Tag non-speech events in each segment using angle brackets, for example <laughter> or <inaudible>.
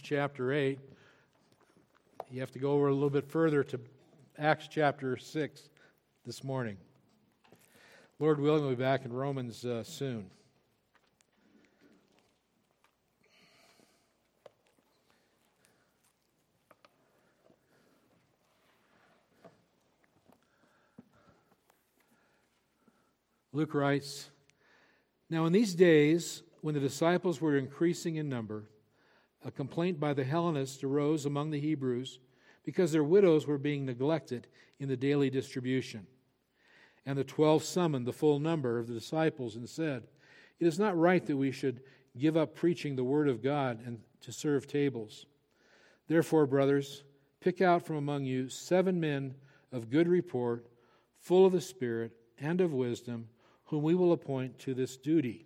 chapter 8. You have to go over a little bit further to Acts chapter 6 this morning. Lord willing, we'll be back in Romans uh, soon. Luke writes Now, in these days, when the disciples were increasing in number, a complaint by the Hellenists arose among the Hebrews because their widows were being neglected in the daily distribution. And the twelve summoned the full number of the disciples and said, It is not right that we should give up preaching the word of God and to serve tables. Therefore, brothers, pick out from among you seven men of good report, full of the Spirit and of wisdom, whom we will appoint to this duty.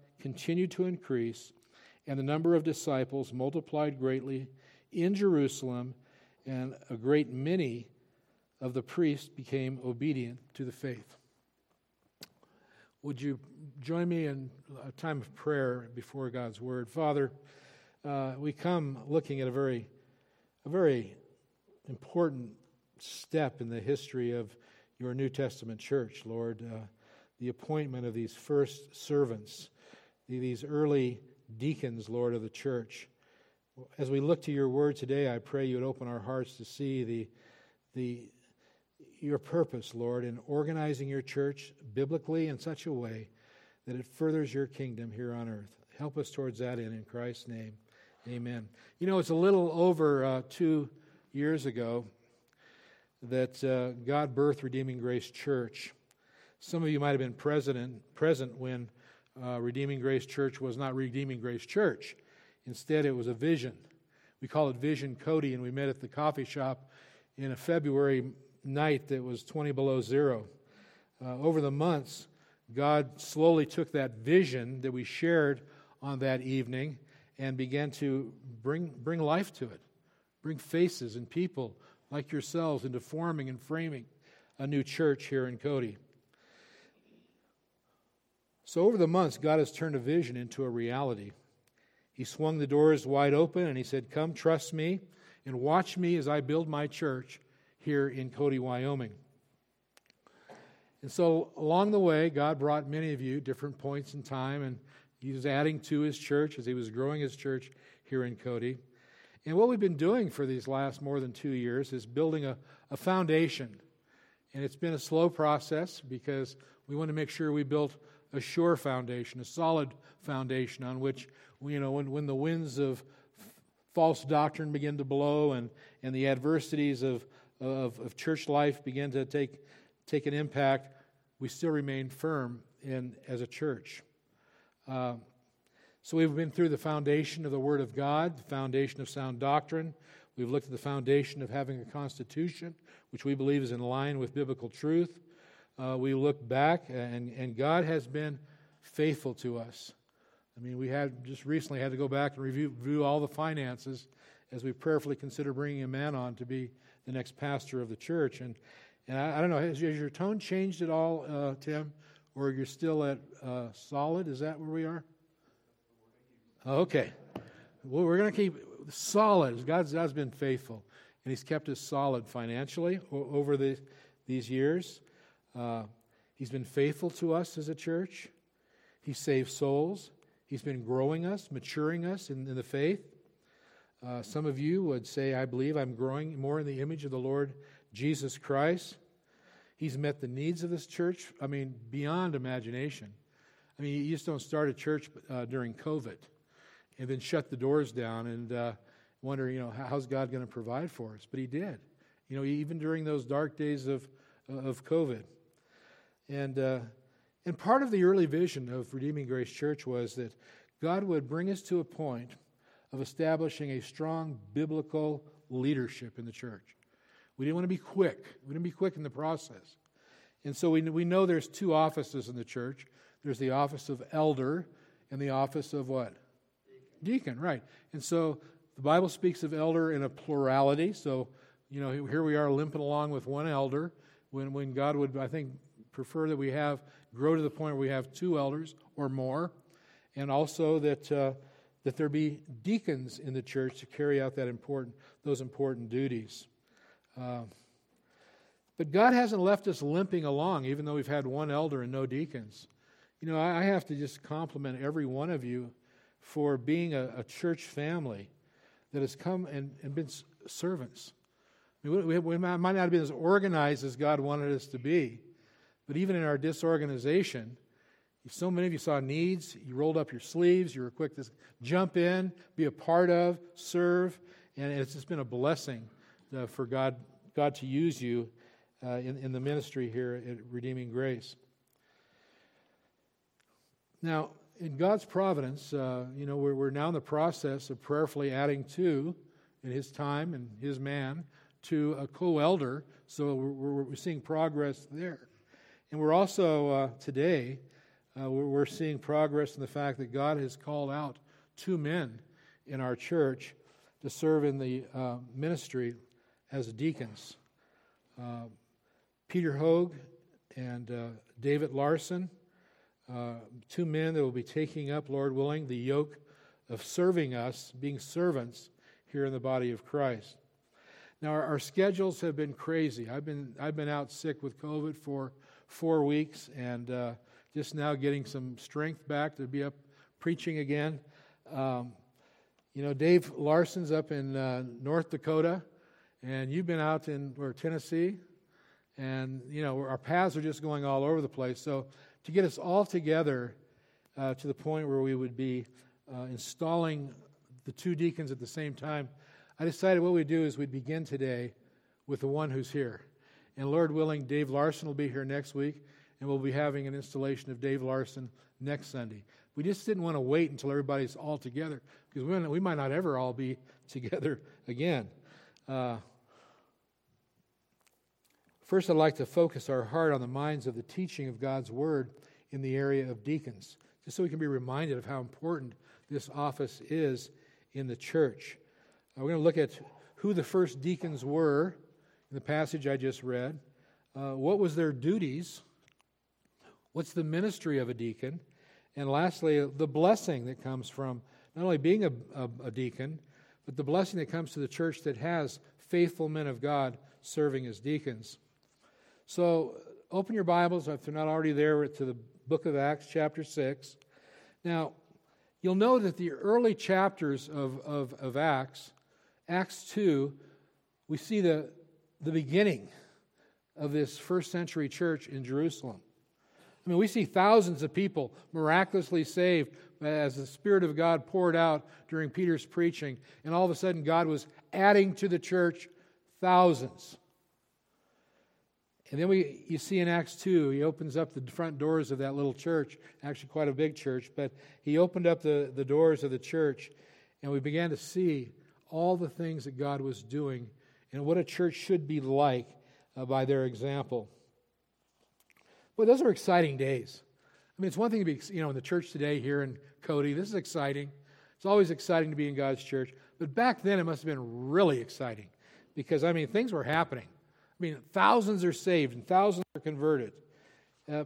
continued to increase, and the number of disciples multiplied greatly in Jerusalem, and a great many of the priests became obedient to the faith. Would you join me in a time of prayer before God's word? Father, uh, we come looking at a very, a very important step in the history of your New Testament church, Lord. Uh, the appointment of these first servants these early deacons, Lord, of the church. As we look to your word today, I pray you would open our hearts to see the, the, your purpose, Lord, in organizing your church biblically in such a way that it furthers your kingdom here on earth. Help us towards that end in Christ's name. Amen. You know, it's a little over uh, two years ago that uh, God birthed Redeeming Grace Church. Some of you might have been present, present when uh, Redeeming Grace Church was not Redeeming Grace Church. Instead, it was a vision. We call it Vision Cody, and we met at the coffee shop in a February night that was 20 below zero. Uh, over the months, God slowly took that vision that we shared on that evening and began to bring, bring life to it, bring faces and people like yourselves into forming and framing a new church here in Cody. So, over the months, God has turned a vision into a reality. He swung the doors wide open and he said, Come, trust me, and watch me as I build my church here in Cody, Wyoming. And so, along the way, God brought many of you different points in time, and He was adding to His church as He was growing His church here in Cody. And what we've been doing for these last more than two years is building a, a foundation. And it's been a slow process because we want to make sure we built a sure foundation, a solid foundation on which, you know, when, when the winds of false doctrine begin to blow and, and the adversities of, of, of church life begin to take, take an impact, we still remain firm in, as a church. Uh, so we've been through the foundation of the Word of God, the foundation of sound doctrine. We've looked at the foundation of having a constitution, which we believe is in line with biblical truth uh, we look back, and, and God has been faithful to us. I mean, we had just recently had to go back and review, review all the finances as we prayerfully consider bringing a man on to be the next pastor of the church. And, and I, I don't know, has, has, your tone changed at all, uh, Tim? Or you're still at uh, solid? Is that where we are? Okay. Well, we're going to keep solid. God's, God's been faithful, and He's kept us solid financially over the, these years. Uh, he's been faithful to us as a church. He saved souls. He's been growing us, maturing us in, in the faith. Uh, some of you would say, I believe I'm growing more in the image of the Lord Jesus Christ. He's met the needs of this church, I mean, beyond imagination. I mean, you just don't start a church uh, during COVID and then shut the doors down and uh, wonder, you know, how's God going to provide for us? But He did. You know, even during those dark days of, of COVID. And, uh, and part of the early vision of Redeeming Grace Church was that God would bring us to a point of establishing a strong biblical leadership in the church. We didn't want to be quick. We didn't be quick in the process. And so we, we know there's two offices in the church. There's the office of elder and the office of what? Deacon, Deacon right. And so the Bible speaks of elder in a plurality. So, you know, here we are limping along with one elder when, when God would, I think, prefer that we have grow to the point where we have two elders or more, and also that uh, that there be deacons in the church to carry out that important those important duties. Uh, but God hasn't left us limping along, even though we've had one elder and no deacons. You know, I, have to just compliment every one of you for being a, a church family that has come and, and been servants. I mean, we, we might not have been as organized as God wanted us to be, but even in our disorganization, so many of you saw needs, you rolled up your sleeves, you were quick to jump in, be a part of, serve, and it's just been a blessing uh, for God, God to use you uh, in, in the ministry here at Redeeming Grace. Now, in God's providence, uh, you know, we're, we're now in the process of prayerfully adding to, in His time and His man, to a co elder. So we're, we're, seeing progress there. And we're also, uh, today, uh, we're, seeing progress in the fact that God has called out two men in our church to serve in the uh, ministry as deacons uh, Peter Hogue and uh, David Larson, uh, two men that will be taking up, Lord willing, the yoke of serving us, being servants here in the body of Christ. Now, our, our schedules have been crazy. I've been, I've been out sick with COVID for four weeks and uh, just now getting some strength back to be up preaching again. Um, you know, Dave Larson's up in uh, North Dakota, and you've been out in where, Tennessee, and you know our paths are just going all over the place. So to get us all together uh, to the point where we would be uh, installing the two deacons at the same time, I decided what we'd do is we'd begin today with the one who's here. And Lord willing, Dave Larson will be here next week, and we'll be having an installation of Dave Larson next Sunday. We just didn't want to wait until everybody's all together because we, might not ever all be <laughs> together again. Uh, first, I'd like to focus our heart on the minds of the teaching of God's Word in the area of deacons, just so we can be reminded of how important this office is in the church. Uh, we're going to look at who the first deacons were in the passage I just read. Uh, what was their duties? What's the ministry of a deacon? And lastly, the blessing that comes from not only being a, a, a, deacon, but the blessing that comes to the church that has faithful men of God serving as deacons. So open your Bibles, if they're not already there, to the book of Acts, chapter 6. Now, you'll know that the early chapters of, of, of Acts, Acts 2, we see the, the beginning of this first century church in Jerusalem. I mean, we see thousands of people miraculously saved as the Spirit of God poured out during Peter's preaching, and all of a sudden God was adding to the church thousands. And then we, you see in Acts 2, he opens up the front doors of that little church, actually quite a big church, but he opened up the, the doors of the church, and we began to see all the things that God was doing and what a church should be like uh, by their example. Well, those are exciting days. I mean, it's one thing to be, you know, in the church today here in Cody. This is exciting. It's always exciting to be in God's church. But back then, it must have been really exciting because, I mean, things were happening. I mean, thousands are saved and thousands are converted. Uh,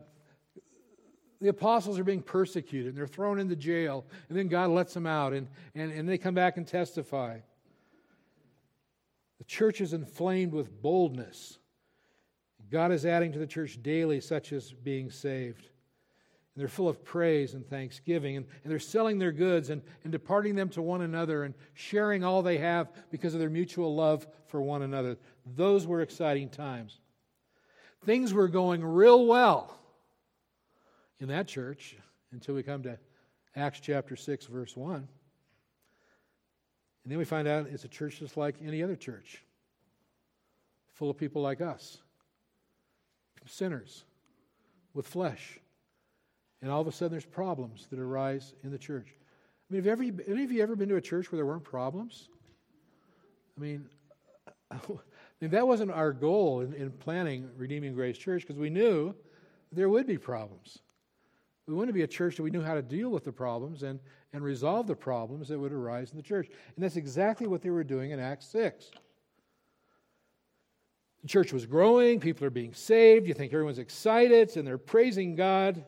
the apostles are being persecuted and they're thrown into jail, and then God lets them out and, and, and they come back and testify. The church is inflamed with boldness. God is adding to the church daily, such as being saved. And they're full of praise and thanksgiving, and, and they're selling their goods and, and departing them to one another and sharing all they have because of their mutual love for one another. Those were exciting times. Things were going real well in that church until we come to Acts chapter 6, verse 1. And then we find out it's a church just like any other church, full of people like us sinners with flesh. And all of a sudden, there's problems that arise in the church. I mean, have any of you ever been to a church where there weren't problems? I mean, <laughs> I mean that wasn't our goal in, in planning Redeeming Grace Church because we knew there would be problems. We wanted to be a church that we knew how to deal with the problems and, and resolve the problems that would arise in the church. And that's exactly what they were doing in Acts 6. The church was growing, people are being saved, you think everyone's excited, and they're praising God.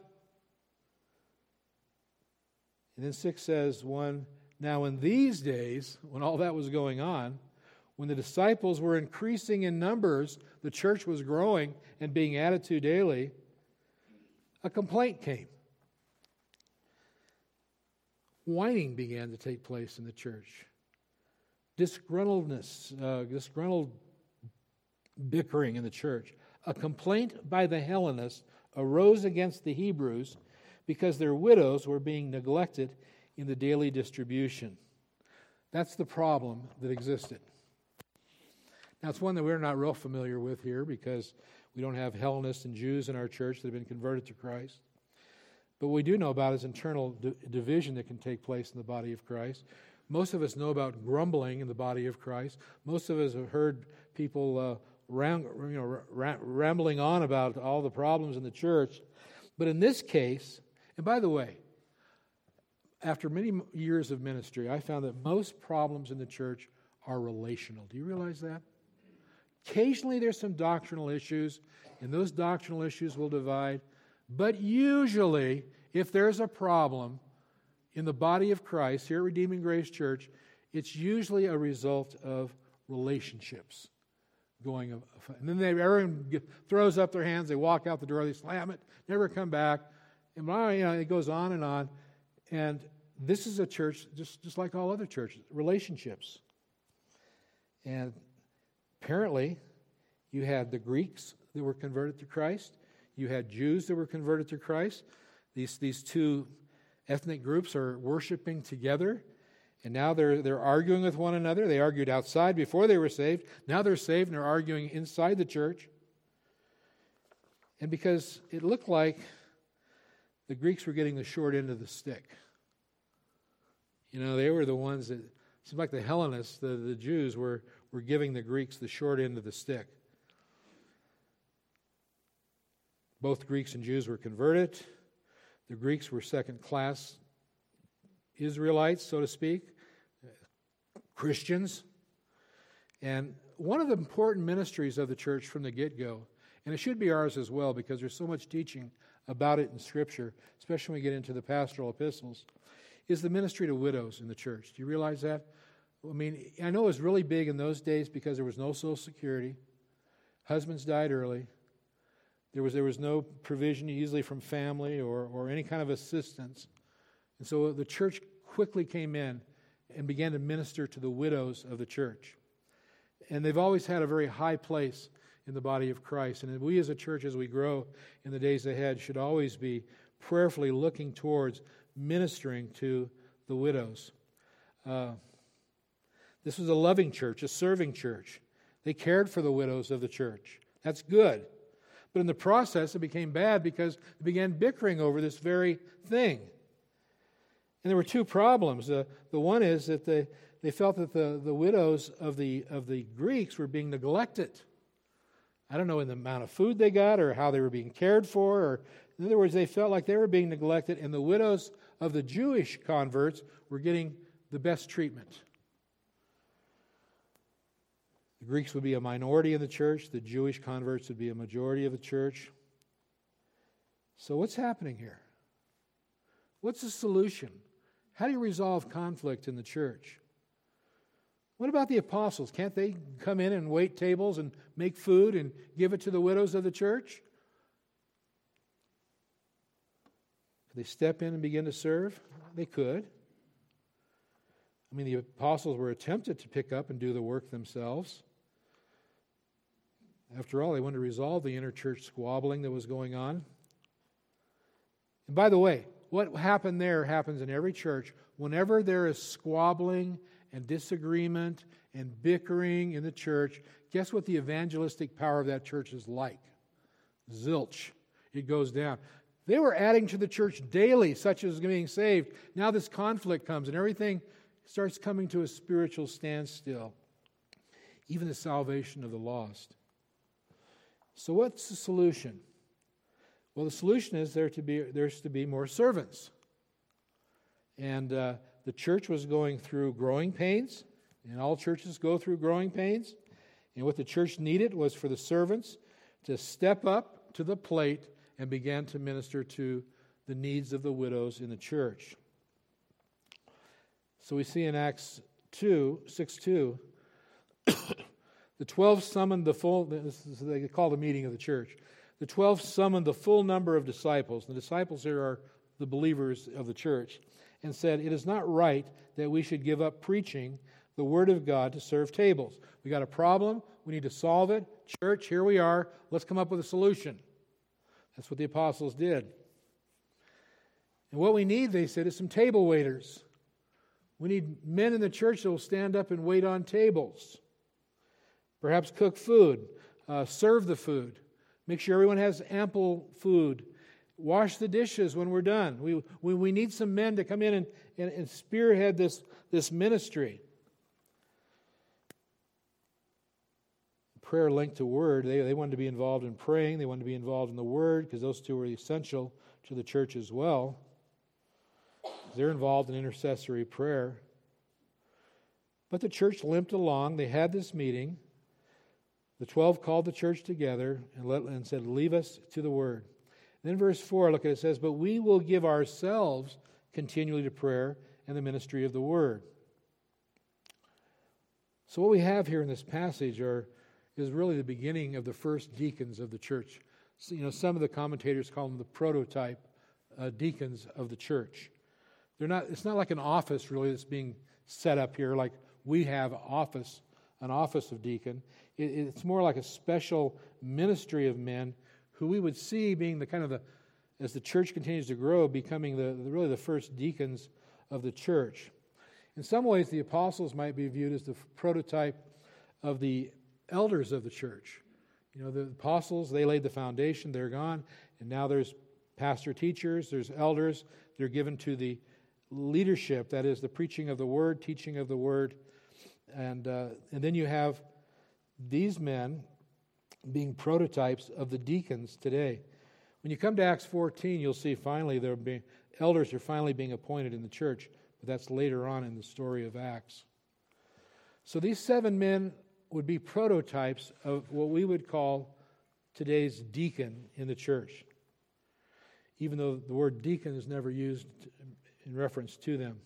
And then 6 says, 1 Now in these days, when all that was going on, when the disciples were increasing in numbers, the church was growing and being added to daily, a complaint came. Whining began to take place in the church. Disgruntledness, uh, disgruntled bickering in the church. A complaint by the Hellenists arose against the Hebrews because their widows were being neglected in the daily distribution. That's the problem that existed. Now, it's one that we're not real familiar with here because we don't have Hellenists and Jews in our church that have been converted to Christ. But what we do know about is internal division that can take place in the body of Christ. Most of us know about grumbling in the body of Christ. Most of us have heard people uh, ram, you know, rambling on about all the problems in the church. But in this case, and by the way, after many years of ministry, I found that most problems in the church are relational. Do you realize that? Occasionally there's some doctrinal issues, and those doctrinal issues will divide. But usually, if there's a problem in the body of Christ here at Redeeming Grace Church, it's usually a result of relationships going. And then they, everyone throws up their hands, they walk out the door, they slam it, never come back. And you know, it goes on and on. And this is a church just, just like all other churches, relationships. And apparently, you had the Greeks that were converted to Christ, you had Jews that were converted to Christ. These, these two ethnic groups are worshiping together and now they're, they're arguing with one another. They argued outside before they were saved. Now they're saved and they're arguing inside the church. And because it looked like the Greeks were getting the short end of the stick. You know, they were the ones that, seemed like the Hellenists, the, the Jews, were, were giving the Greeks the short end of the stick. Both Greeks and Jews were converted. The Greeks were second class Israelites, so to speak, Christians. And one of the important ministries of the church from the get go, and it should be ours as well because there's so much teaching about it in Scripture, especially when we get into the pastoral epistles, is the ministry to widows in the church. Do you realize that? I mean, I know it was really big in those days because there was no Social Security. Husbands died early. There was, there was no provision, usually from family or, or any kind of assistance. And so the church quickly came in and began to minister to the widows of the church. And they've always had a very high place in the body of Christ. And we as a church, as we grow in the days ahead, should always be prayerfully looking towards ministering to the widows. Uh, this was a loving church, a serving church. They cared for the widows of the church. That's good. But in the process, it became bad because they began bickering over this very thing. And there were two problems. Uh, the one is that they, they felt that the, the widows of the, of the Greeks were being neglected. I don't know in the amount of food they got or how they were being cared for. Or, in other words, they felt like they were being neglected, and the widows of the Jewish converts were getting the best treatment. The Greeks would be a minority in the church, the Jewish converts would be a majority of the church. So, what's happening here? What's the solution? How do you resolve conflict in the church? What about the apostles? Can't they come in and wait tables and make food and give it to the widows of the church? Could they step in and begin to serve? They could. I mean, the apostles were tempted to pick up and do the work themselves. After all, they wanted to resolve the interchurch squabbling that was going on. And by the way, what happened there happens in every church. Whenever there is squabbling and disagreement and bickering in the church, guess what the evangelistic power of that church is like? Zilch. It goes down. They were adding to the church daily, such as being saved. Now this conflict comes, and everything starts coming to a spiritual standstill, even the salvation of the lost. So, what's the solution? Well, the solution is there to be, there's to be more servants. And uh, the church was going through growing pains, and all churches go through growing pains. And what the church needed was for the servants to step up to the plate and began to minister to the needs of the widows in the church. So we see in Acts 2, 6 2, the 12 summoned the full, they call a meeting of the church. The 12 summoned the full number of disciples. The disciples here are the believers of the church, and said, It is not right that we should give up preaching the word of God to serve tables. We got a problem. We need to solve it. Church, here we are. Let's come up with a solution. That's what the apostles did. And what we need, they said, is some table waiters. We need men in the church that will stand up and wait on tables. Perhaps cook food, uh, serve the food, make sure everyone has ample food, wash the dishes when we're done. We, we, we need some men to come in and, and, and spearhead this, this ministry. prayer linked to word. They, they wanted to be involved in praying, they wanted to be involved in the word because those two were essential to the church as well. They're involved in intercessory prayer. But the church limped along. They had this meeting. The 12 called the church together and, let, and said, Leave us to the word. then, verse 4, look at it, it says, But we will give ourselves continually to prayer and the ministry of the word. So, what we have here in this passage are is really the beginning of the first deacons of the church. So, you know, some of the commentators call them the prototype uh, deacons of the church. They're not. It's not like an office really that's being set up here, like we have office, an office of deacon. It, it's more like a special ministry of men who we would see being the kind of the, as the church continues to grow, becoming the really the first deacons of the church. In some ways, the apostles might be viewed as the prototype of the elders of the church. You know, the apostles, they laid the foundation, they're gone, and now there's pastor teachers, there's elders, they're given to the leadership, that is, the preaching of the word, teaching of the word. And, uh, and then you have these men being prototypes of the deacons today. When you come to Acts 14, you'll see finally there being elders are finally being appointed in the church, but that's later on in the story of Acts. So these seven men would be prototypes of what we would call today's deacon in the church, even though the word deacon is never used in reference to them.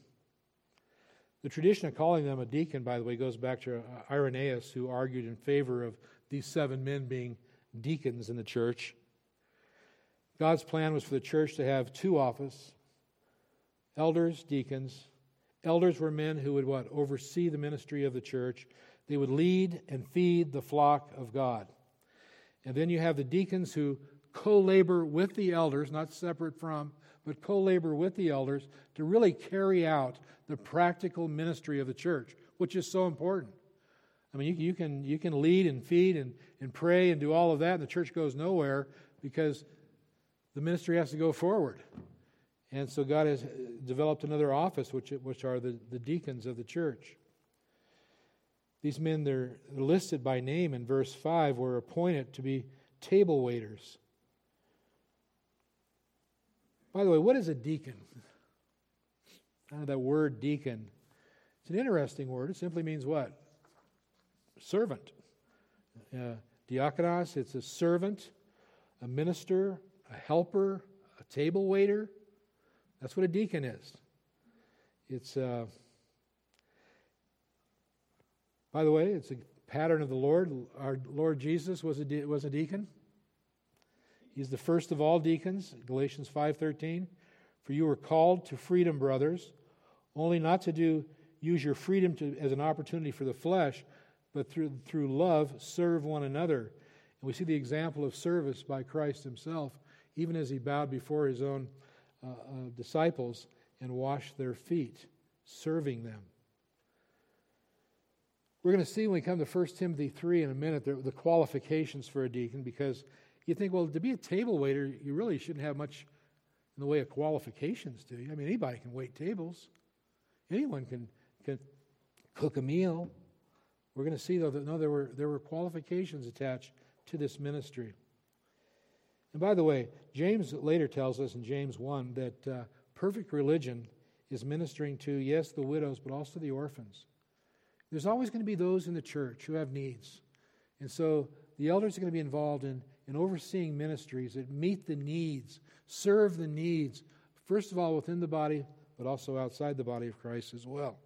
The tradition of calling them a deacon, by the way, goes back to uh, Irenaeus, who argued in favor of these seven men being deacons in the church. God's plan was for the church to have two offices elders, deacons. Elders were men who would what? Oversee the ministry of the church. They would lead and feed the flock of God. And then you have the deacons who co labor with the elders, not separate from, but co labor with the elders to really carry out the practical ministry of the church, which is so important. I mean, you, you, can, you can lead and feed and, and pray and do all of that, and the church goes nowhere because the ministry has to go forward. And so God has uh, developed another office, which, which are the, the deacons of the church. These men, they're listed by name in verse 5, were appointed to be table waiters. By the way, what is a deacon? Kind that word deacon. It's an interesting word. It simply means what? Servant. Uh, diakonos, it's a servant, a minister, a helper, a table waiter. That's what a deacon is. It's. Uh, by the way, it's a pattern of the Lord. Our Lord Jesus was a, de- was a deacon. He's the first of all deacons, Galatians 5:13. For you were called to freedom, brothers, only not to do use your freedom to, as an opportunity for the flesh, but through, through love serve one another. And we see the example of service by Christ himself, even as he bowed before his own uh, uh, disciples and washed their feet, serving them. We're going to see when we come to 1 Timothy 3 in a minute the, the qualifications for a deacon because you think, well, to be a table waiter, you really shouldn't have much in the way of qualifications do you? I mean, anybody can wait tables, anyone can, can cook a meal. We're going to see, though, that no, there were, there were qualifications attached to this ministry. And by the way, James later tells us in James 1 that uh, perfect religion is ministering to, yes, the widows, but also the orphans. There's always going to be those in the church who have needs. And so the elders are going to be involved in, in overseeing ministries that meet the needs, serve the needs, first of all within the body, but also outside the body of Christ as well.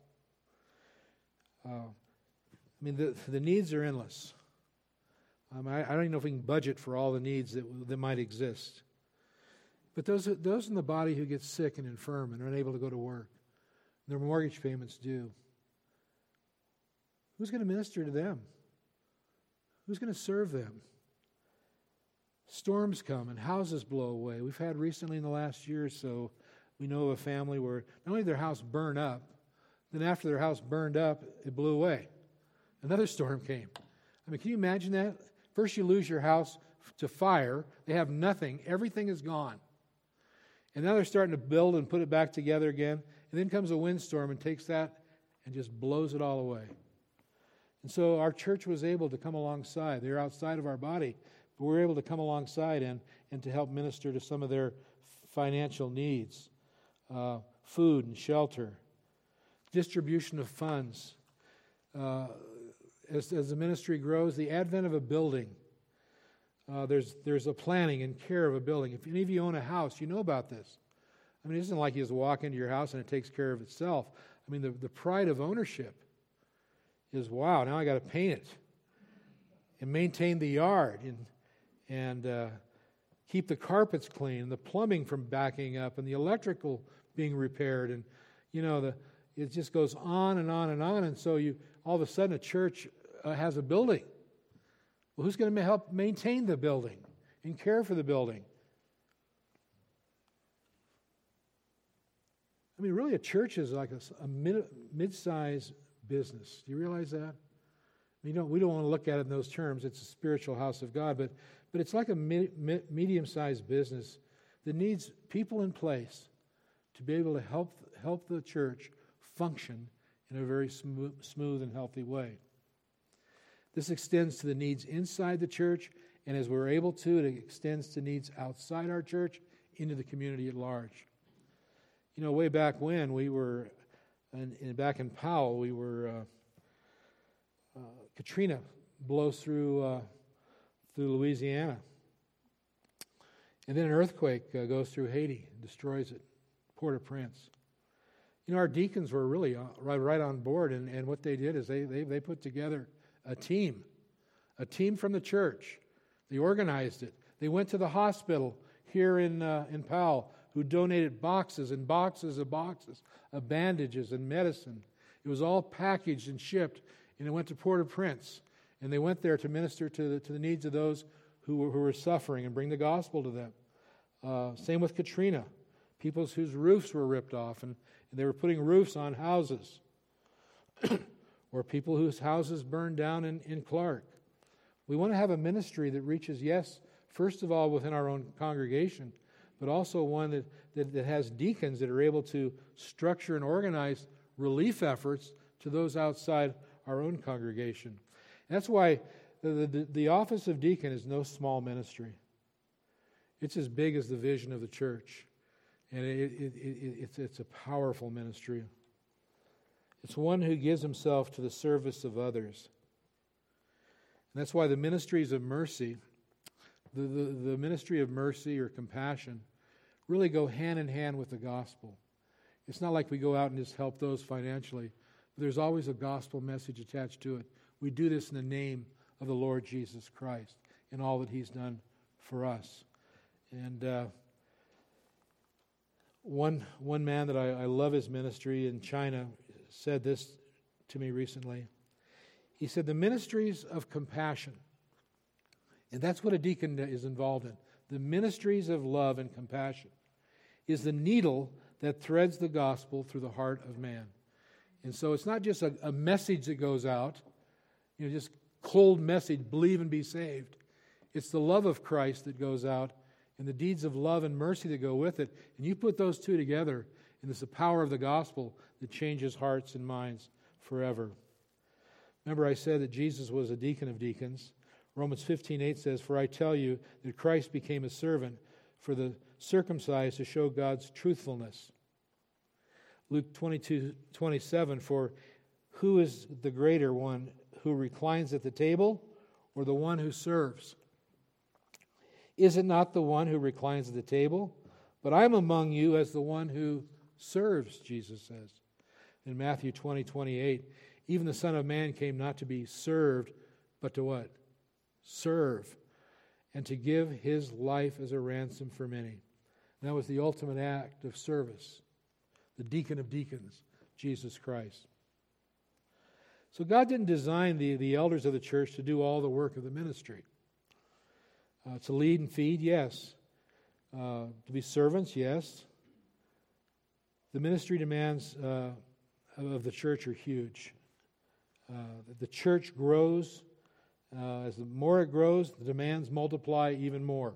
Uh, I mean, the, the needs are endless. Um, I, I, don't even know if we can budget for all the needs that, that might exist. But those, those in the body who get sick and infirm and are unable to go to work, their mortgage payments due, who's going to minister to them? Who's going to serve them? Storms come and houses blow away. We've had recently in the last year or so, we know of a family where not only their house burned up, then after their house burned up, it blew away. Another storm came. I mean, can you imagine that? First, you lose your house to fire, they have nothing, everything is gone. And now they're starting to build and put it back together again. And then comes a windstorm and takes that and just blows it all away. And so our church was able to come alongside. They're outside of our body, but we are able to come alongside and, and to help minister to some of their financial needs uh, food and shelter, distribution of funds. Uh, as, as the ministry grows, the advent of a building. Uh, there's, there's a planning and care of a building. If any of you own a house, you know about this. I mean, it isn't like you just walk into your house and it takes care of itself. I mean, the, the pride of ownership is wow, now I got to paint it and maintain the yard and, and uh, keep the carpets clean and the plumbing from backing up and the electrical being repaired. And, you know, the, it just goes on and on and on. And so you all of a sudden a church uh, has a building. Well, who's going to help maintain the building and care for the building? I mean, really, a church is like a, a mid sized business. Do you realize that? We don't, we don't want to look at it in those terms. It's a spiritual house of God, but, but it's like a medium sized business that needs people in place to be able to help, help the church function in a very smooth, smooth and healthy way. This extends to the needs inside the church, and as we're able to, it extends to needs outside our church into the community at large. You know, way back when we were and, and back in Powell, we were uh, uh, Katrina blows through uh, through Louisiana, and then an earthquake uh, goes through Haiti destroys it, Port-au-Prince. You know, our deacons were really uh, right, right on board, and, and what they did is they, they, they put together a team, a team from the church. They organized it. They went to the hospital here in, uh, in Powell who donated boxes and boxes of boxes of bandages and medicine. It was all packaged and shipped, and it went to Port au Prince. And they went there to minister to the, to the needs of those who were, who were suffering and bring the gospel to them. Uh, same with Katrina. People whose roofs were ripped off, and, and they were putting roofs on houses. <clears throat> or people whose houses burned down in, in Clark. We want to have a ministry that reaches, yes, first of all, within our own congregation, but also one that, that, that has deacons that are able to structure and organize relief efforts to those outside our own congregation. That's why the, the, the, office of deacon is no small ministry. It's as big as the vision of the church, and it, it, it, it's, it's a powerful ministry. It's one who gives himself to the service of others. And that's why the ministries of mercy the, the, the ministry of mercy or compassion really go hand in hand with the gospel. It's not like we go out and just help those financially, there's always a gospel message attached to it. We do this in the name of the Lord Jesus Christ and all that He's done for us. And uh, one, one man that I, I love his ministry in China said this to me recently. He said, The ministries of compassion and that's what a deacon is involved in. The ministries of love and compassion is the needle that threads the gospel through the heart of man. And so it's not just a, a message that goes out, you know, just cold message, believe and be saved. It's the love of Christ that goes out and the deeds of love and mercy that go with it. And you put those two together, and it's the power of the gospel that changes hearts and minds forever. Remember, I said that Jesus was a deacon of deacons. Romans 15 8 says, For I tell you that Christ became a servant for the circumcised to show God's truthfulness. Luke 22 27, For who is the greater one who reclines at the table or the one who serves? Is it not the one who reclines at the table? But I am among you as the one who serves, Jesus says. In Matthew 20, 28, even the Son of Man came not to be served, but to what? Serve, and to give his life as a ransom for many. That was the ultimate act of service, the deacon of deacons, Jesus Christ. So God didn't design the, the elders of the church to do all the work of the ministry. Uh, to lead and feed, yes. Uh, to be servants, yes. The ministry demands uh, of the church are huge. Uh, the church grows. Uh, as the more it grows, the demands multiply even more.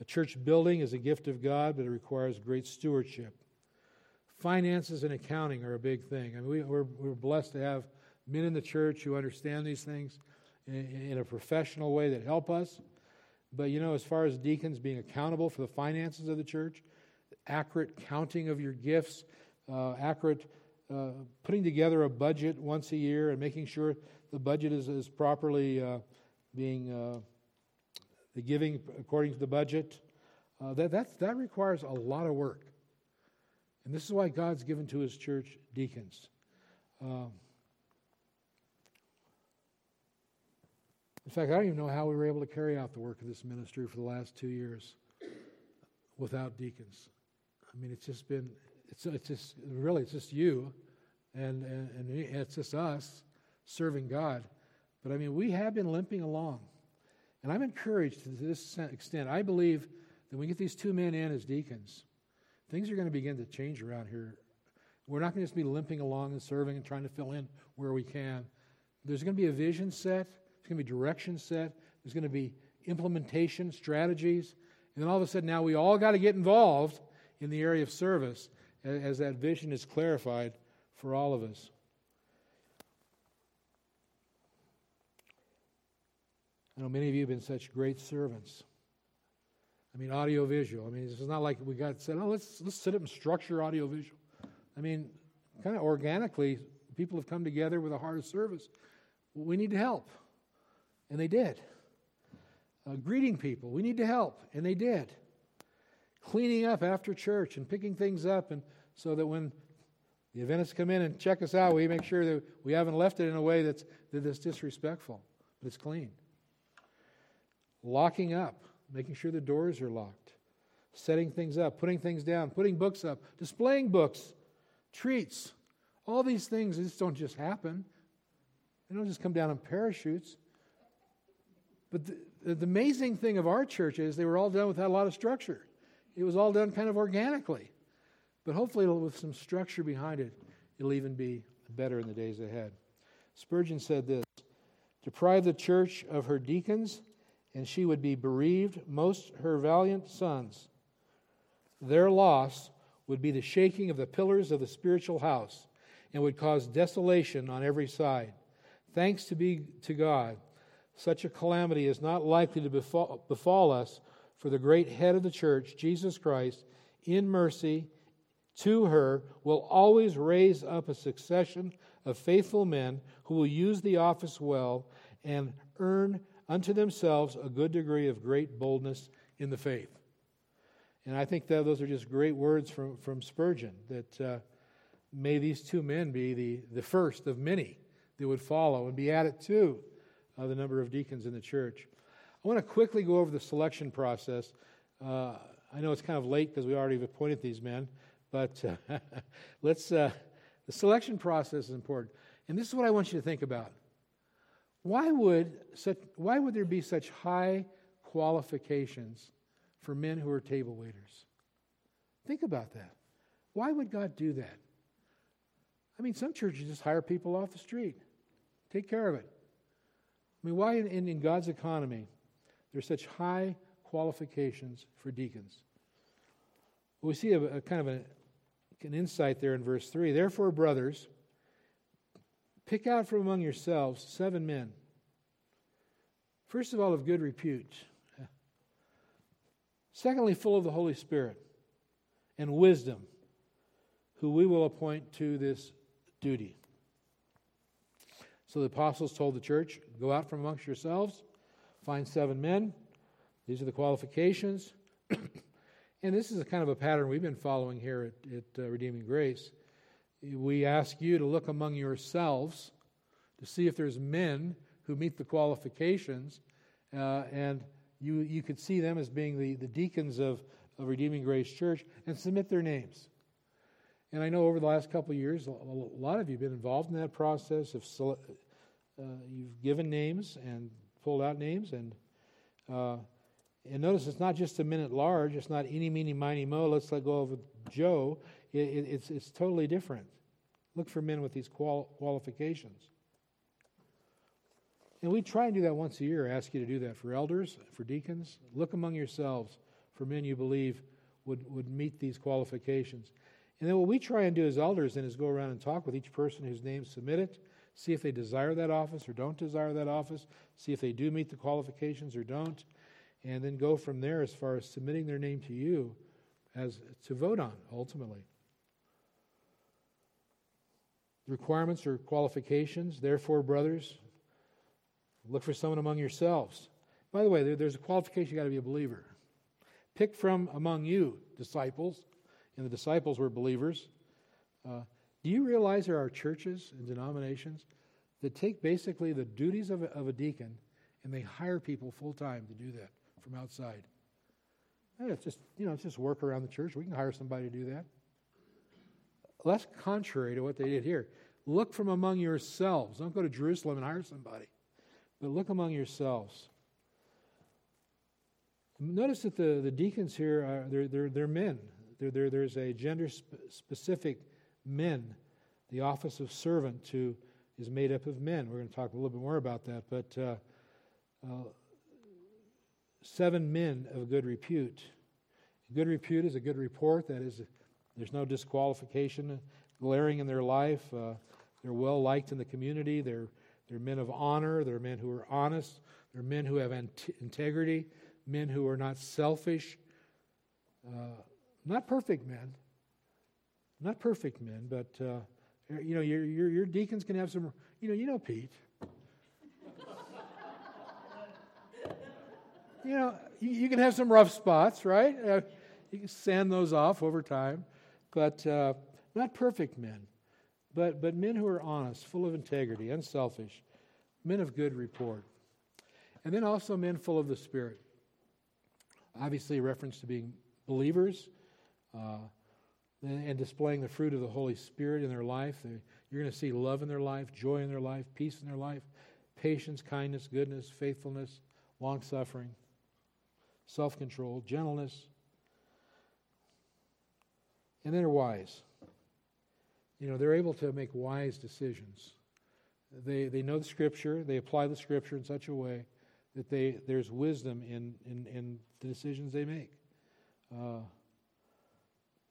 A church building is a gift of God, but it requires great stewardship. Finances and accounting are a big thing. I mean, we, are we're blessed to have men in the church who understand these things in, in a professional way that help us. But you know, as far as deacons being accountable for the finances of the church, accurate counting of your gifts, uh, accurate uh, putting together a budget once a year and making sure the budget is, is properly uh, being uh, the giving according to the budget. Uh, that that's, that requires a lot of work, and this is why God's given to His church deacons. Um, In fact, I don't even know how we were able to carry out the work of this ministry for the last two years without deacons. I mean, it's just been, it's, it's just, really, it's just you and, and, and it's just us serving God. But I mean, we have been limping along. And I'm encouraged to this extent. I believe that when we get these two men in as deacons, things are going to begin to change around here. We're not going to just be limping along and serving and trying to fill in where we can. There's going to be a vision set there's going to be direction set. There's going to be implementation, strategies. And then all of a sudden, now we all got to get involved in the area of service as, that vision is clarified for all of us. I know many of you have been such great servants. I mean, audiovisual. I mean, this is not like we got said, oh, let's, let's sit up and structure audiovisual. I mean, kind of organically, people have come together with a heart of service. We need to help. And they did. Uh, greeting people, we need to help. And they did. Cleaning up after church and picking things up, and so that when the Adventists come in and check us out, we make sure that we haven't left it in a way that's, that's disrespectful, but it's clean. Locking up, making sure the doors are locked, setting things up, putting things down, putting books up, displaying books, treats. All these things just don't just happen. They don't just come down in parachutes. But the, the amazing thing of our church is they were all done without a lot of structure. It was all done kind of organically. But hopefully, with some structure behind it, it'll even be better in the days ahead. Spurgeon said this Deprive the church of her deacons, and she would be bereaved most her valiant sons. Their loss would be the shaking of the pillars of the spiritual house and would cause desolation on every side. Thanks to be to God such a calamity is not likely to befall, befall us, for the great head of the church, Jesus Christ, in mercy to her, will always raise up a succession of faithful men who will use the office well and earn unto themselves a good degree of great boldness in the faith. And I think that those are just great words from, from Spurgeon that uh, may these two men be the, the first of many that would follow and be added to uh, the number of deacons in the church. I want to quickly go over the selection process. Uh, I know it's kind of late because we already appointed these men, but uh, <laughs> let's. Uh, the selection process is important, and this is what I want you to think about. Why would such? Why would there be such high qualifications for men who are table waiters? Think about that. Why would God do that? I mean, some churches just hire people off the street. Take care of it. I mean, why in, in God's economy there's such high qualifications for deacons. We see a, a kind of a, an insight there in verse 3. Therefore, brothers, pick out from among yourselves seven men. First of all, of good repute. Secondly, full of the Holy Spirit and wisdom, who we will appoint to this duty. So the apostles told the church go out from amongst yourselves, find seven men. These are the qualifications. <clears throat> and this is a kind of a pattern we've been following here at, at uh, Redeeming Grace. We ask you to look among yourselves to see if there's men who meet the qualifications, uh, and you, you could see them as being the, the deacons of, of Redeeming Grace Church and submit their names. And I know over the last couple of years, a lot of you have been involved in that process. Of you've given names and pulled out names, and uh, and notice it's not just a minute large. It's not any, meeny, miny, mo. Let's let go of Joe. It, it, it's it's totally different. Look for men with these qual- qualifications. And we try and do that once a year. Ask you to do that for elders, for deacons. Look among yourselves for men you believe would, would meet these qualifications. And then what we try and do as elders then is go around and talk with each person whose name submitted, see if they desire that office or don't desire that office, see if they do meet the qualifications or don't, and then go from there as far as submitting their name to you as to vote on ultimately. Requirements or qualifications, therefore, brothers, look for someone among yourselves. By the way, there, there's a qualification you got to be a believer. Pick from among you disciples and the disciples were believers. Uh, do you realize there are churches and denominations that take basically the duties of a, of a deacon and they hire people full time to do that from outside? And it's just you know it's just work around the church. We can hire somebody to do that. That's contrary to what they did here. Look from among yourselves. Don't go to Jerusalem and hire somebody, but look among yourselves. Notice that the, the deacons here are they're, they're, they're men. There, there, there's a gender specific men. The office of servant to, is made up of men. We're going to talk a little bit more about that. But uh, uh, seven men of good repute. Good repute is a good report. That is, there's no disqualification glaring in their life. Uh, they're well liked in the community. They're, they're men of honor. They're men who are honest. They're men who have integrity. Men who are not selfish. Uh, not perfect men. Not perfect men, but uh, you know, your, your, your deacons can have some, you know, you know Pete. you know, you, you, can have some rough spots, right? Uh, you can sand those off over time, but uh, not perfect men, but, but men who are honest, full of integrity, unselfish, men of good report. And then also men full of the Spirit. Obviously, a reference to being believers, uh, and displaying the fruit of the Holy Spirit in their life. You're going to see love in their life, joy in their life, peace in their life, patience, kindness, goodness, faithfulness, long suffering, self control, gentleness. And they're wise. You know, they're able to make wise decisions. They, they know the Scripture, they apply the Scripture in such a way that they, there's wisdom in, in, in the decisions they make. Uh,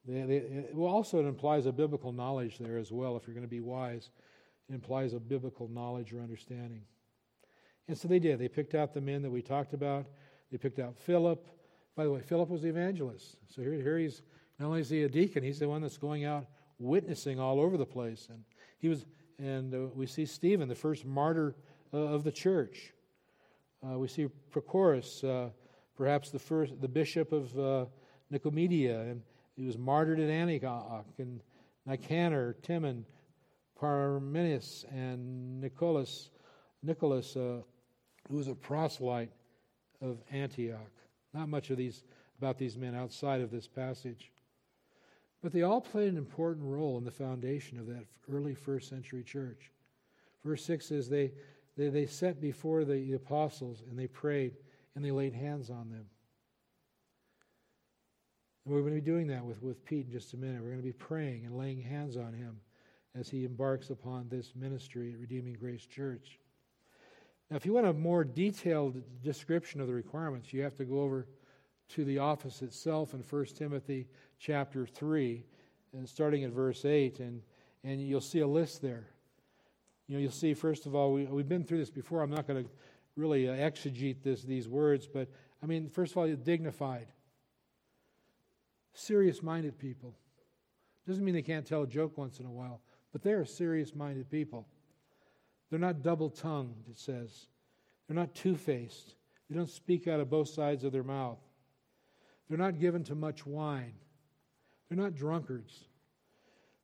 they, they, well, also, it implies a biblical knowledge there as well. If you're going to be wise, it implies a biblical knowledge or understanding. And so they did. They picked out the men that we talked about. They picked out Philip. By the way, Philip was the evangelist. So here, here he's not only is he a deacon, he's the one that's going out witnessing all over the place. And he was, and uh, we see Stephen, the first martyr uh, of the church. Uh, we see Prochorus, uh, perhaps the first, the bishop of uh, Nicomedia, and he was martyred at Antioch, and Nicanor, Timon, Parmenas, and Nicholas, Nicholas, uh, who was a proselyte of Antioch. Not much of these about these men outside of this passage. But they all played an important role in the foundation of that early first century church. Verse 6 says they, they, they set before the apostles and they prayed and they laid hands on them. And we're going to be doing that with, with Pete in just a minute. We're going to be praying and laying hands on him as he embarks upon this ministry at Redeeming Grace Church. Now, if you want a more detailed description of the requirements, you have to go over to the office itself in 1 Timothy chapter 3, and starting at verse 8, and, and you'll see a list there. You know, you'll see, first of all, we, we've been through this before. I'm not going to really uh, exegete this, these words, but I mean, first of all, dignified, serious minded people. Doesn't mean they can't tell a joke once in a while, but they are serious minded people. They're not double tongued, it says. They're not two faced. They don't speak out of both sides of their mouth. They're not given to much wine. They're not drunkards.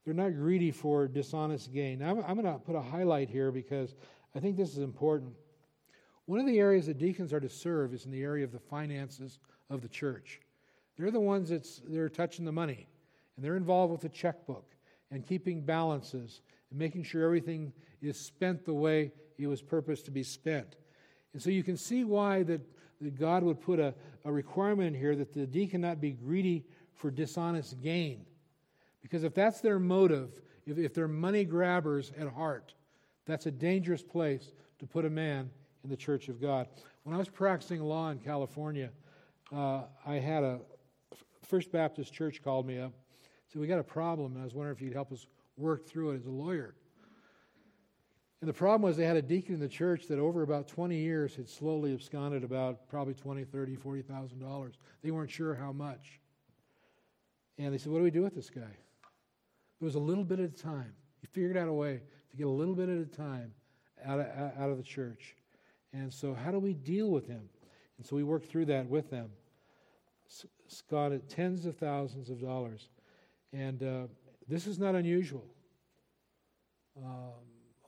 They're not greedy for dishonest gain. Now, I'm, I'm going to put a highlight here because I think this is important. One of the areas that deacons are to serve is in the area of the finances of the church. They're the ones that's they're touching the money, and they're involved with the checkbook and keeping balances and making sure everything is spent the way it was purposed to be spent. And so you can see why that, that God would put a, a requirement in here that the deacon not be greedy for dishonest gain. Because if that's their motive, if, if they're money grabbers at heart, that's a dangerous place to put a man in the church of God. When I was practicing law in California, uh, I had a First Baptist Church called me up. Said, We got a problem, and I was wondering if you'd help us work through it as a lawyer. And the problem was they had a deacon in the church that over about 20 years had slowly absconded about probably 20, 30, 40,000 dollars. They weren't sure how much. And they said, What do we do with this guy? It was a little bit at a time. He figured out a way to get a little bit at a time out of, out of the church. And so, how do we deal with him? And so, we worked through that with them. Scott at tens of thousands of dollars. And uh, this is not unusual. Um,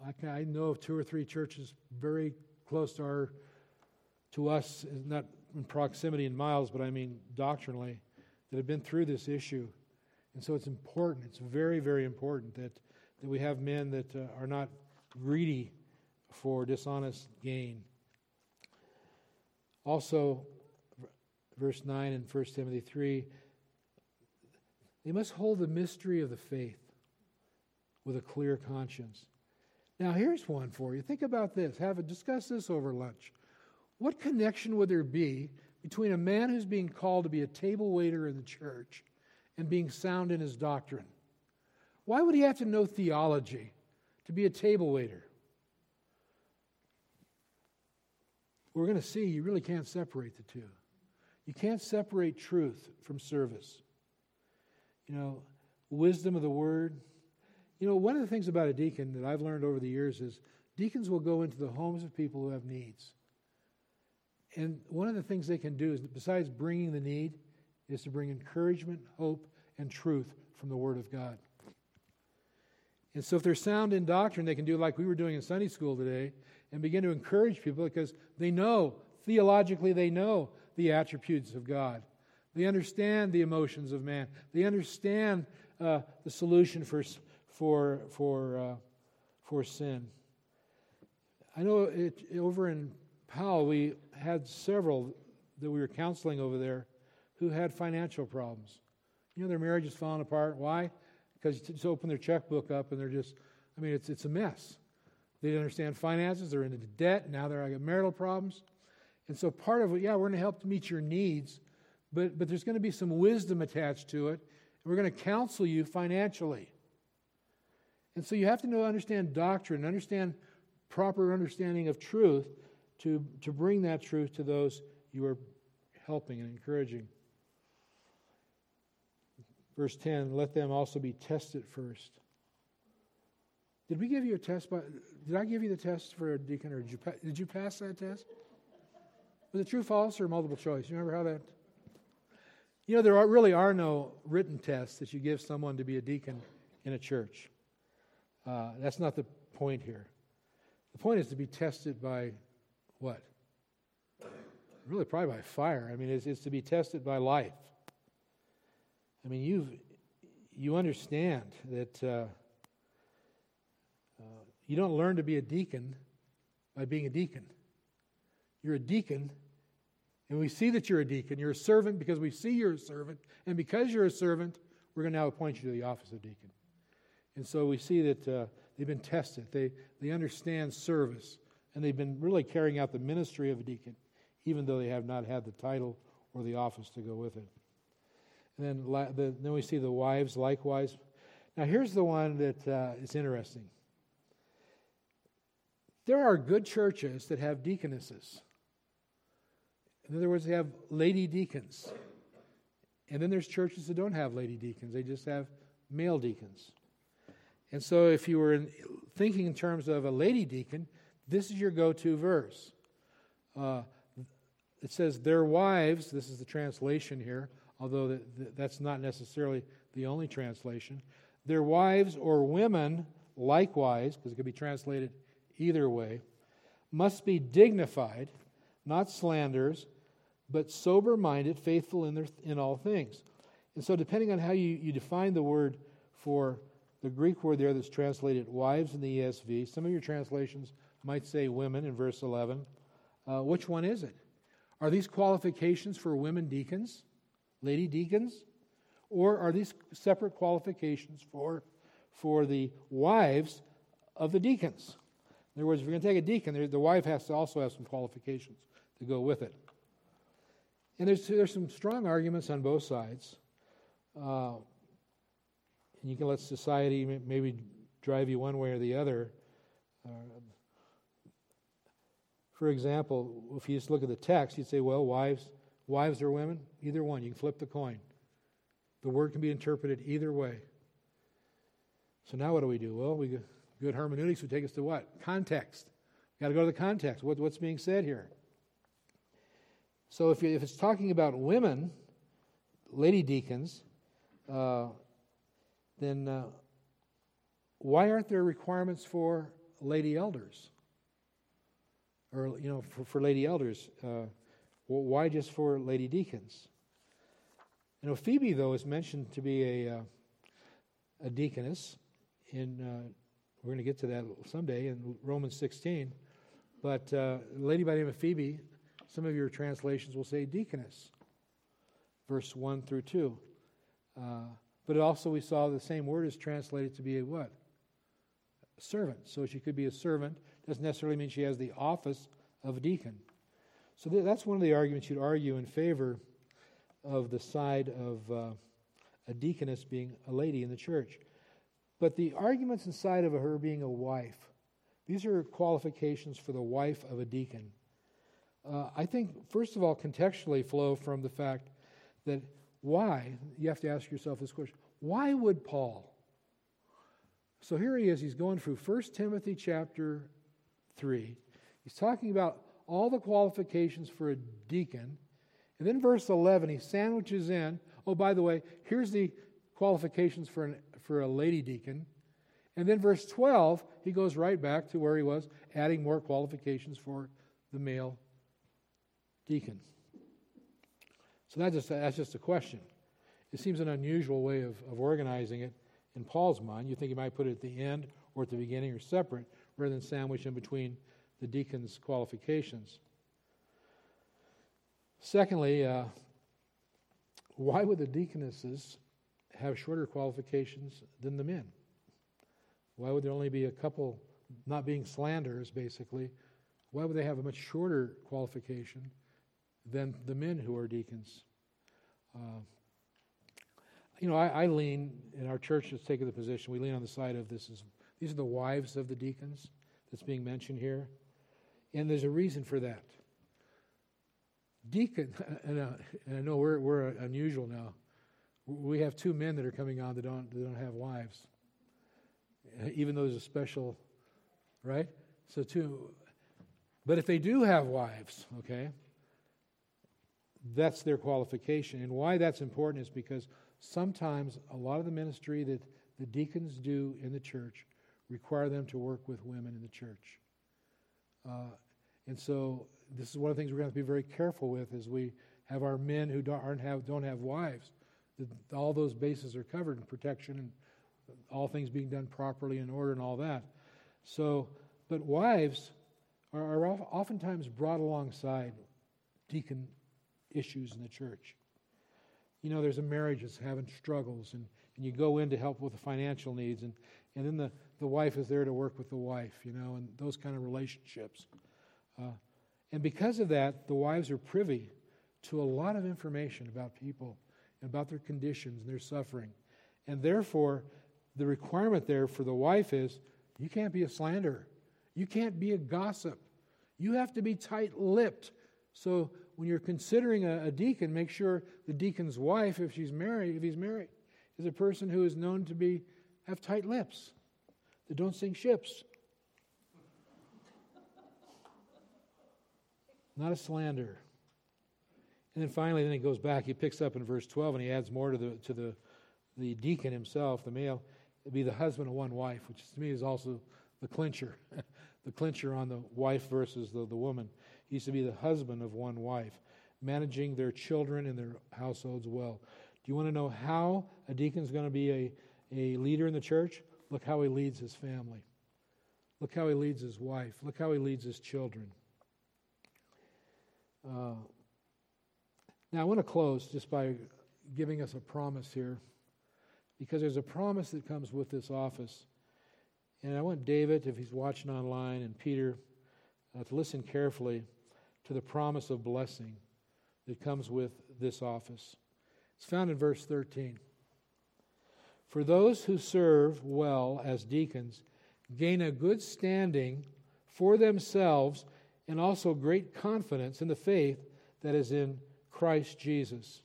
I, can, I know of two or three churches very close to our, to us, not in proximity in miles, but I mean doctrinally, that have been through this issue. And so it's important, it's very, very important that, that we have men that uh, are not greedy for dishonest gain. Also, verse 9 in 1 Timothy 3, they must hold the mystery of the faith with a clear conscience. Now, here's one for you. Think about this. Have a, discuss this over lunch. What connection would there be between a man who's being called to be a table waiter in the church and being sound in his doctrine? Why would he have to know theology to be a table waiter? We're going to see you really can't separate the two. You can't separate truth from service. You know, wisdom of the word you know, one of the things about a deacon that I've learned over the years is deacons will go into the homes of people who have needs. And one of the things they can do is, besides bringing the need, is to bring encouragement, hope, and truth from the Word of God. And so, if they're sound in doctrine, they can do like we were doing in Sunday school today and begin to encourage people because they know, theologically, they know the attributes of God. They understand the emotions of man, they understand uh, the solution for for, for, uh, for sin. I know it, over in Powell, we had several that we were counseling over there who had financial problems. You know, their marriage is falling apart. Why? Because you just open their checkbook up and they're just, I mean, it's, it's a mess. They didn't understand finances, they're into debt, now they're got marital problems. And so part of it, yeah, we're going to help meet your needs, but, but there's going to be some wisdom attached to it. And we're going to counsel you financially. And so you have to know, understand doctrine, understand proper understanding of truth to, to bring that truth to those you are helping and encouraging. Verse 10 let them also be tested first. Did we give you a test? By, did I give you the test for a deacon, or did you, did you pass that test? Was it true, false, or multiple choice? You remember how that? You know, there are, really are no written tests that you give someone to be a deacon in a church. Uh, that's not the point here. The point is to be tested by what? Really, probably by fire. I mean, it's, it's to be tested by life. I mean, you you understand that uh, uh, you don't learn to be a deacon by being a deacon. You're a deacon, and we see that you're a deacon. You're a servant because we see you're a servant, and because you're a servant, we're going to now appoint you to the office of deacon. And so we see that uh, they've been tested. They, they understand service, and they've been really carrying out the ministry of a deacon, even though they have not had the title or the office to go with it. And then, the, then we see the wives likewise. Now, here's the one that uh, is interesting. There are good churches that have deaconesses. In other words, they have lady deacons. And then there's churches that don't have lady deacons, they just have male deacons. And so, if you were in, thinking in terms of a lady deacon, this is your go to verse. Uh, it says, Their wives, this is the translation here, although that's not necessarily the only translation. Their wives or women, likewise, because it could be translated either way, must be dignified, not slanders, but sober minded, faithful in, their, in all things. And so, depending on how you, you define the word for the Greek word there that's translated wives in the ESV, some of your translations might say women in verse 11. Uh, which one is it? Are these qualifications for women deacons, lady deacons? Or are these separate qualifications for, for the wives of the deacons? In other words, if you're going to take a deacon, the wife has to also have some qualifications to go with it. And there's, there's some strong arguments on both sides. Uh, and you can let society maybe drive you one way or the other. Uh, for example, if you just look at the text, you'd say, well, wives, wives or women, either one. You can flip the coin. The word can be interpreted either way. So now what do we do? Well, we good hermeneutics would take us to what? Context. Got to go to the context. What, what's being said here? So if, if it's talking about women, lady deacons, uh, then uh, why aren't there requirements for lady elders? Or, you know, for, for lady elders? Uh, why just for lady deacons? You know, Phoebe, though, is mentioned to be a, uh, a deaconess. In, uh, we're going to get to that someday in Romans 16. But uh, a lady by the name of Phoebe, some of your translations will say deaconess, verse 1 through 2. Uh, but also, we saw the same word is translated to be a what? Servant. So she could be a servant. Doesn't necessarily mean she has the office of a deacon. So th- that's one of the arguments you'd argue in favor of the side of uh, a deaconess being a lady in the church. But the arguments inside of her being a wife, these are qualifications for the wife of a deacon. Uh, I think, first of all, contextually flow from the fact that why, you have to ask yourself this question why would Paul? So here he is, he's going through 1 Timothy chapter 3. He's talking about all the qualifications for a deacon. And then verse 11, he sandwiches in, oh, by the way, here's the qualifications for, an, for a lady deacon. And then verse 12, he goes right back to where he was, adding more qualifications for the male deacon. So that's just, that's just a question. It seems an unusual way of, of organizing it in Paul's mind. You think he might put it at the end or at the beginning or separate rather than sandwich in between the deacon's qualifications. Secondly, uh, why would the deaconesses have shorter qualifications than the men? Why would there only be a couple, not being slanders, basically? Why would they have a much shorter qualification than the men who are deacons. Uh, you know, I, I, lean, in our church has taken the position, we lean on the side of this is, these are the wives of the deacons that's being mentioned here. And there's a reason for that. Deacon, <laughs> and, uh, and I know we're, we're unusual now. We have two men that are coming on that don't, that don't have wives, even though there's a special, right? So, two, but if they do have wives, okay, that's their qualification. And why that's important is because sometimes a lot of the ministry that the deacons do in the church require them to work with women in the church. Uh, and so this is one of the things we're going to, to be very careful with as we have our men who don't, aren't have, don't have wives. That all those bases are covered in protection and all things being done properly in order and all that. So, but wives are, are oftentimes brought alongside deacon issues in the church. You know, there's a marriage that's having struggles, and, and you go in to help with the financial needs, and, and then the, the wife is there to work with the wife, you know, and those kind of relationships. Uh, and because of that, the wives are privy to a lot of information about people and about their conditions and their suffering. And therefore, the requirement there for the wife is you can't be a slanderer. You can't be a gossip. You have to be tight lipped. So when you're considering a, a, deacon, make sure the deacon's wife, if she's married, if he's married, is a person who is known to be have tight lips that don't sink ships. Not a slander. And then finally, then he goes back. He picks up in verse 12 and he adds more to the to the the deacon himself, the male, be the husband of one wife, which to me is also the clincher, <laughs> the clincher on the wife versus the, the woman. He used to be the husband of one wife, managing their children and their households well. Do you want to know how a deacon is going to be a, a leader in the church? Look how he leads his family. Look how he leads his wife. Look how he leads his children. Uh, now, I want to close just by giving us a promise here, because there's a promise that comes with this office. And I want David, if he's watching online, and Peter uh, to listen carefully to the promise of blessing that comes with this office. It's found in verse 13. For those who serve well as deacons gain a good standing for themselves and also great confidence in the faith that is in Christ Jesus.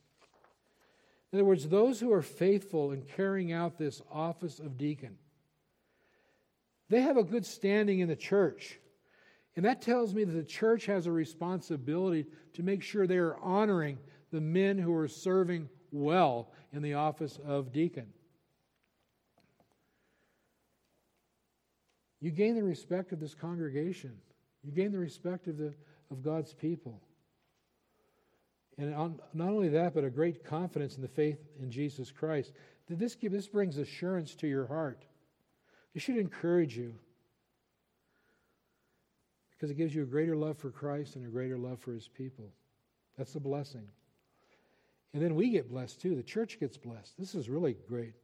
In other words, those who are faithful in carrying out this office of deacon, they have a good standing in the church. And that tells me that the church has a responsibility to make sure they are honoring the men who are serving well in the office of deacon. You gain the respect of this congregation. You gain the respect of, the, of God's people. And on, not only that, but a great confidence in the faith in Jesus Christ. This, this brings assurance to your heart. It should encourage you because it gives you a greater love for Christ and a greater love for his people. That's the blessing. And then we get blessed too. The church gets blessed. This is really great.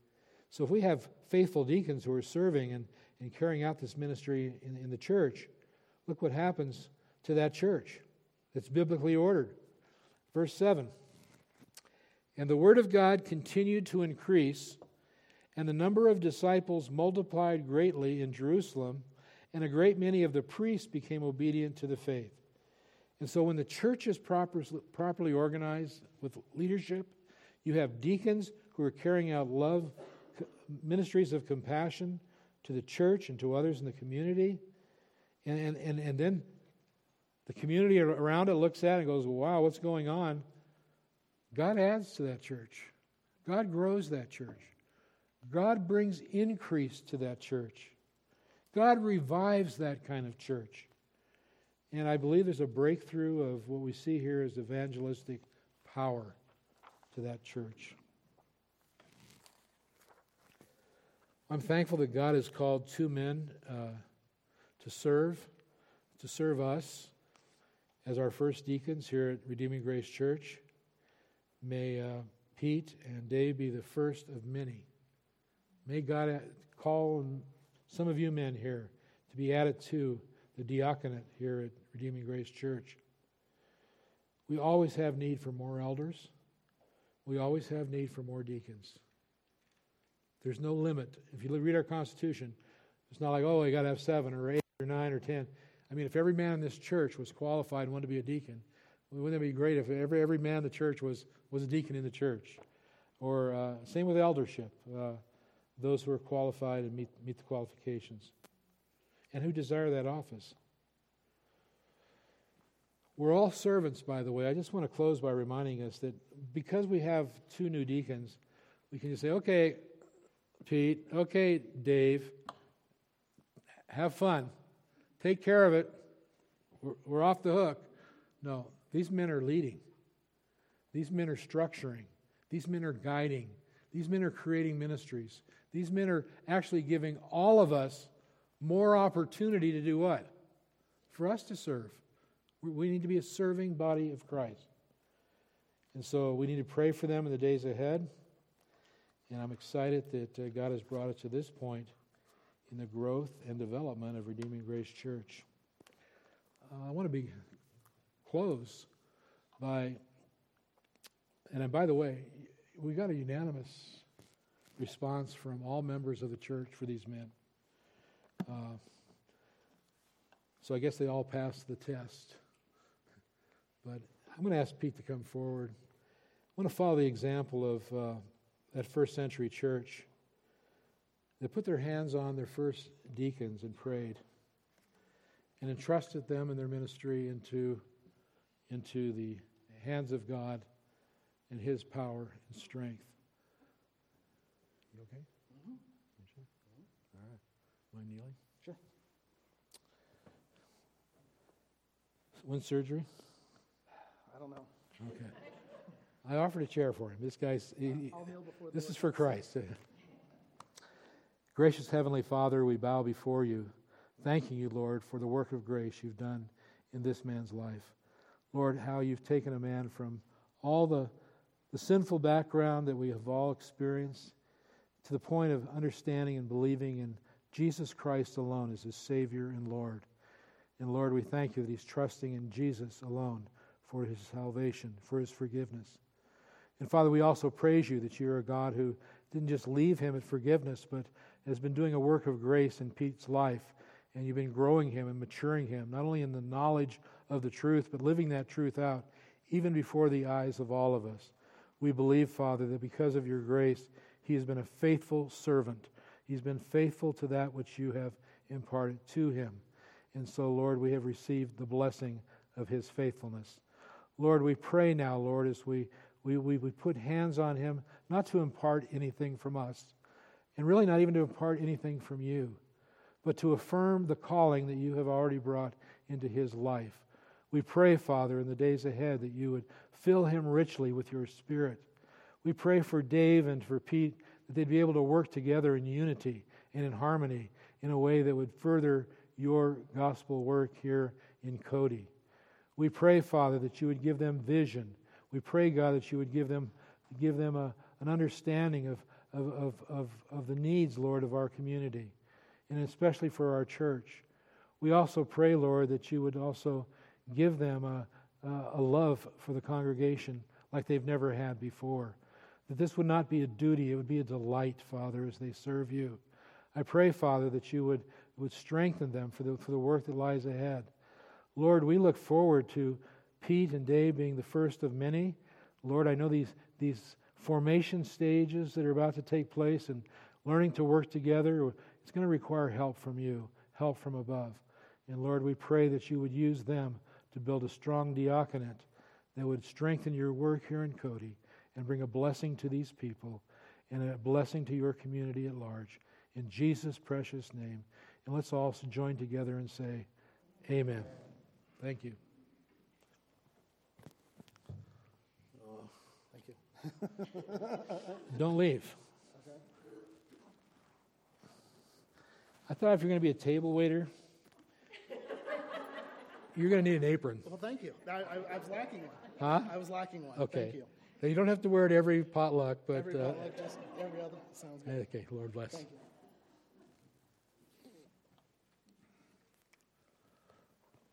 So if we have faithful deacons who are serving and, and carrying out this ministry in, in the church, look what happens to that church. It's biblically ordered. Verse 7 And the word of God continued to increase, and the number of disciples multiplied greatly in Jerusalem and a great many of the priests became obedient to the faith. And so, when the church is proper, properly organized with leadership, you have deacons who are carrying out love, ministries of compassion to the church and to others in the community. And, and, and, and then the community around it looks at it and goes, wow, what's going on? God adds to that church. God grows that church. God brings increase to that church. God revives that kind of church. And I believe there's a breakthrough of what we see here as evangelistic power to that church. I'm thankful that God has called two men uh, to serve, to serve us as our first deacons here at Redeeming Grace Church. May uh, Pete and Dave be the first of many. May God call and some of you men here to be added to the diaconate here at Redeeming Grace Church. We always have need for more elders. We always have need for more deacons. There's no limit. If you read our Constitution, it's not like, oh, you got to have seven or eight or nine or ten. I mean, if every man in this church was qualified and wanted to be a deacon, wouldn't it be great if every, every man in the church was, was a deacon in the church? Or uh, same with eldership. Uh, those who are qualified and meet, meet the qualifications and who desire that office. We're all servants, by the way. I just want to close by reminding us that because we have two new deacons, we can just say, okay, Pete, okay, Dave, have fun, take care of it, we're, we're off the hook. No, these men are leading, these men are structuring, these men are guiding, these men are creating ministries. These men are actually giving all of us more opportunity to do what? For us to serve. We need to be a serving body of Christ. And so we need to pray for them in the days ahead. And I'm excited that uh, God has brought us to this point in the growth and development of Redeeming Grace Church. Uh, I want to be close by And by the way, we got a unanimous response from all members of the church for these men. Uh, so I guess they all passed the test. But I'm going to ask Pete to come forward. I want to follow the example of uh, that first century church. They put their hands on their first deacons and prayed and entrusted them and their ministry into, into the hands of God and His power and strength. You okay? Mm-hmm. Sure? All right. Mind kneeling? Sure. When surgery? I don't know. Okay. I offered a chair for him. This guy's. He, before this is for Christ. <laughs> Gracious Heavenly Father, we bow before you, thanking you, Lord, for the work of grace you've done in this man's life. Lord, how you've taken a man from all the, the sinful background that we have all experienced to the point of understanding and believing in Jesus Christ alone as his Savior and Lord. And Lord, we thank you that he's trusting in Jesus alone for his salvation, for his forgiveness. And Father, we also praise you that you're a God who didn't just leave him at forgiveness, but has been doing a work of grace in Pete's life. And you've been growing him and maturing him, not only in the knowledge of the truth, but living that truth out, even before the eyes of all of us. We believe, Father, that because of your grace, he has been a faithful servant. He's been faithful to that which you have imparted to him. And so, Lord, we have received the blessing of his faithfulness. Lord, we pray now, Lord, as we, we, we, we put hands on him, not to impart anything from us, and really not even to impart anything from you, but to affirm the calling that you have already brought into his life. We pray, Father, in the days ahead that you would fill him richly with your spirit. We pray for Dave and for Pete that they'd be able to work together in unity and in harmony in a way that would further your gospel work here in Cody. We pray, Father, that you would give them vision. We pray, God, that you would give them, give them a, an understanding of, of, of, of, of the needs, Lord, of our community, and especially for our church. We also pray, Lord, that you would also give them a, a love for the congregation like they've never had before. That this would not be a duty, it would be a delight, Father, as they serve you. I pray, Father, that you would, would strengthen them for the, for the work that lies ahead. Lord, we look forward to Pete and Dave being the first of many. Lord, I know these, these formation stages that are about to take place and learning to work together, it's going to require help from you, help from above. And Lord, we pray that you would use them to build a strong diaconate that would strengthen your work here in Cody and bring a blessing to these people and a blessing to your community at large. In Jesus' precious name. And let's all join together and say, Amen. Thank you. Oh, thank you. Don't leave. Okay. I thought if you're going to be a table waiter, you're going to need an apron. Well, thank you. I, I, I was lacking one. Huh? I was lacking one. Okay. You. Don't have to wear it every potluck, but. Every, uh, just every other sounds good. okay, Lord bless. You.